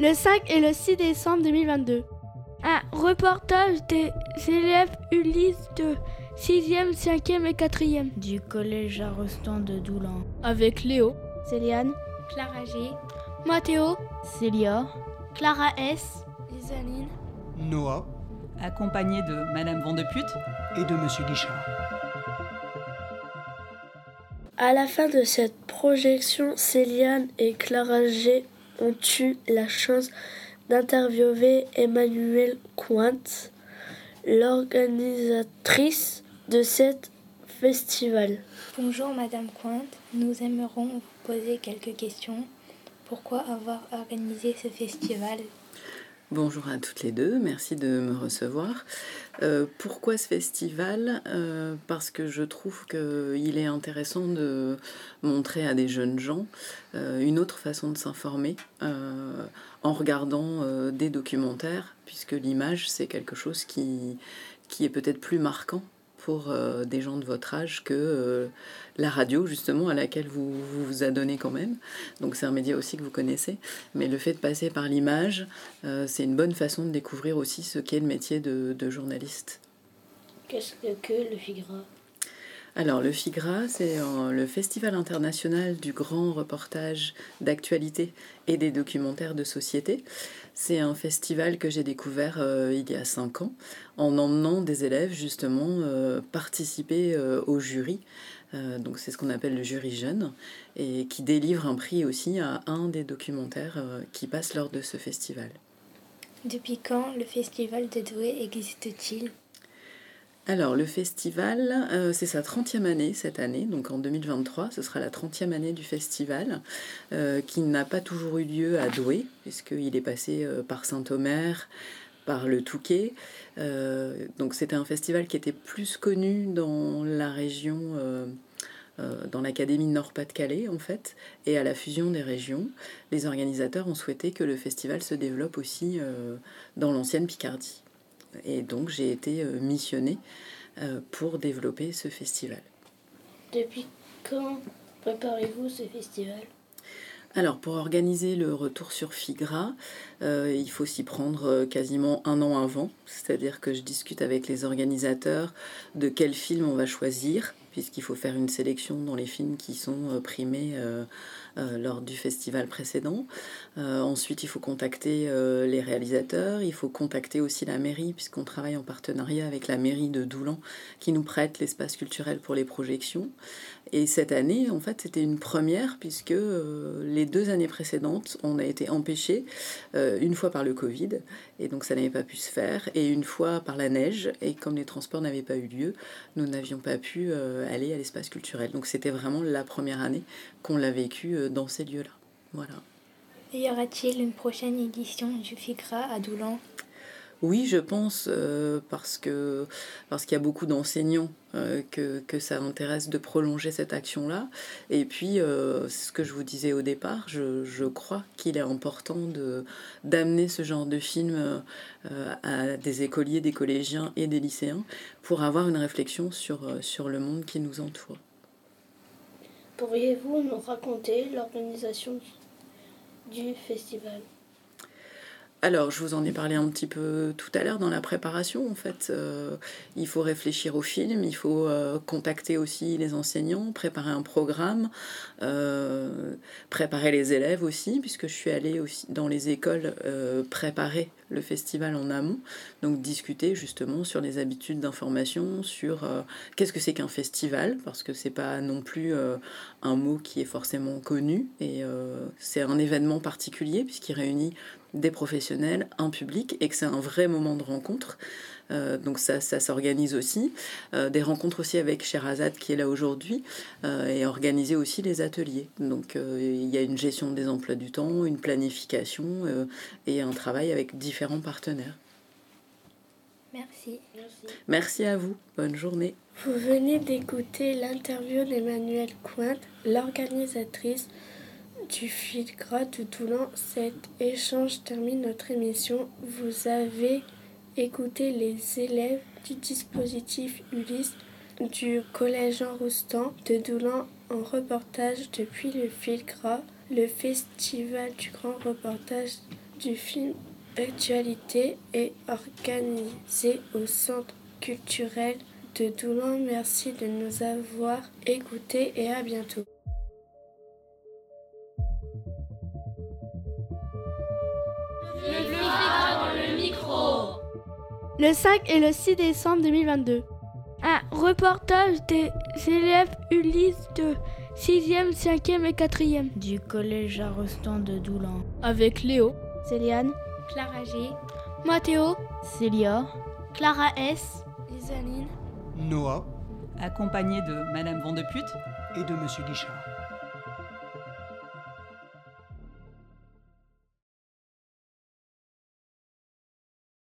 le 5 et le 6 décembre 2022. Un reportage des élèves Ulysse de 6e, 5e et 4e du collège Arostan de Doulan. Avec Léo, Céliane, Clara G, Mathéo, Célia, Clara S, Isaline, Noah, accompagné de Madame Vandeput et de Monsieur Guichard. À la fin de cette projection, Céliane et Clara G ont eu la chance d'interviewer Emmanuel Cointe, l'organisatrice de cet festival. Bonjour Madame Cointe, nous aimerons vous poser quelques questions. Pourquoi avoir organisé ce festival? Bonjour à toutes les deux, merci de me recevoir. Euh, pourquoi ce festival? Euh, Parce que je trouve qu'il est intéressant de montrer à des jeunes gens euh, une autre façon de s'informer en regardant des documentaires, puisque l'image c'est quelque chose qui, qui est peut-être plus marquant pour euh, des gens de votre âge que euh, la radio, justement, à laquelle vous, vous, adonnez quand même. Donc c'est un média aussi que vous connaissez. Mais le fait de passer par l'image, euh, c'est une bonne façon de découvrir aussi ce qu'est le métier de, de journaliste. Qu'est-ce que, le FIGRA alors, le FIGRA, c'est le Festival international du grand reportage d'actualité et des documentaires de société. C'est un festival que j'ai découvert euh, il y a cinq ans en emmenant des élèves justement euh, participer euh, au jury. donc c'est ce qu'on appelle le jury jeune et qui délivre un prix aussi à un des documentaires qui passe lors de ce festival. Depuis quand le festival de Douai existe-t-il? Alors, le festival, euh, c'est sa 30e année cette année, donc en 2023, ce sera la 30e année du festival, euh, qui n'a pas toujours eu lieu à Douai, puisqu'il est passé euh, par Saint-Omer, par le Touquet. donc, c'était un festival qui était plus connu dans la région. dans l'Académie Nord-Pas-de-Calais en fait, et à la fusion des régions, les organisateurs ont souhaité que le festival se développe aussi dans l'ancienne Picardie. Et donc j'ai été euh, missionnée euh, pour développer ce festival. Depuis quand préparez-vous ce festival? Alors pour organiser le retour sur Figra, euh, il faut s'y prendre quasiment un an avant, c'est-à-dire que je discute avec les organisateurs de quel film on va choisir, puisqu'il faut faire une sélection dans les films qui sont primés euh, lors du festival précédent. Euh, ensuite, il faut contacter euh, les réalisateurs, il faut contacter aussi la mairie, puisqu'on travaille en partenariat avec la mairie de Doulan, qui nous prête l'espace culturel pour les projections. Et cette année, en fait, c'était une première, puisque les deux années précédentes, on a été empêchés, une fois par le Covid, et donc ça n'avait pas pu se faire, et une fois par la neige, et comme les transports n'avaient pas eu lieu, nous n'avions pas pu aller à l'espace culturel. Donc c'était vraiment la première année qu'on l'a vécu dans ces lieux-là. Voilà. Y aura-t-il une prochaine édition du FICRA à Doulan? Oui, je pense, euh, parce que parce qu'il y a beaucoup d'enseignants euh, que, ça intéresse de prolonger cette action-là. Et puis, euh, ce que je vous disais au départ, je, crois qu'il est important d'amener ce genre de film à des écoliers, des collégiens et des lycéens pour avoir une réflexion sur, sur le monde qui nous entoure. Pourriez-vous nous raconter l'organisation du festival? Alors, je vous en ai parlé un petit peu tout à l'heure dans la préparation. En fait, euh, il faut réfléchir au film, il faut euh, contacter aussi les enseignants, préparer un programme, euh, préparer les élèves aussi, puisque je suis allée aussi dans les écoles préparer le festival en amont, donc discuter justement sur les habitudes d'information, sur qu'est-ce que c'est qu'un festival, parce que c'est pas non plus un mot qui est forcément connu, et c'est un événement particulier puisqu'il réunit des professionnels, un public, et que c'est un vrai moment de rencontre. Euh, donc ça, ça s'organise aussi. Euh, des rencontres aussi avec Sherazade qui est là aujourd'hui euh, et organiser aussi les ateliers. Donc il y a une gestion des emplois du temps, une planification et un travail avec différents partenaires. Merci. Merci. À vous. Bonne journée. Vous venez d'écouter l'interview d'Emmanuel Cointe, l'organisatrice du fil gras de Toulon. Cet échange termine notre émission. Vous avez écouté les élèves du dispositif Ulysse du collège en Roustan de Doulan en reportage depuis le fil gras, le festival du grand reportage du film Actualité est organisé au Centre culturel de Doulan. Merci de nous avoir écoutés et à bientôt. Le 5 et le 6 décembre 2022. Un reportage des élèves Ulysse de 6e, 5e et 4e. Du collège Arostan de Doulan. Avec Léo, Céliane, Clara G, Mathéo, Célia, Clara S, Isaline, Noah. Accompagné de Madame Vandeput et de Monsieur Guichard.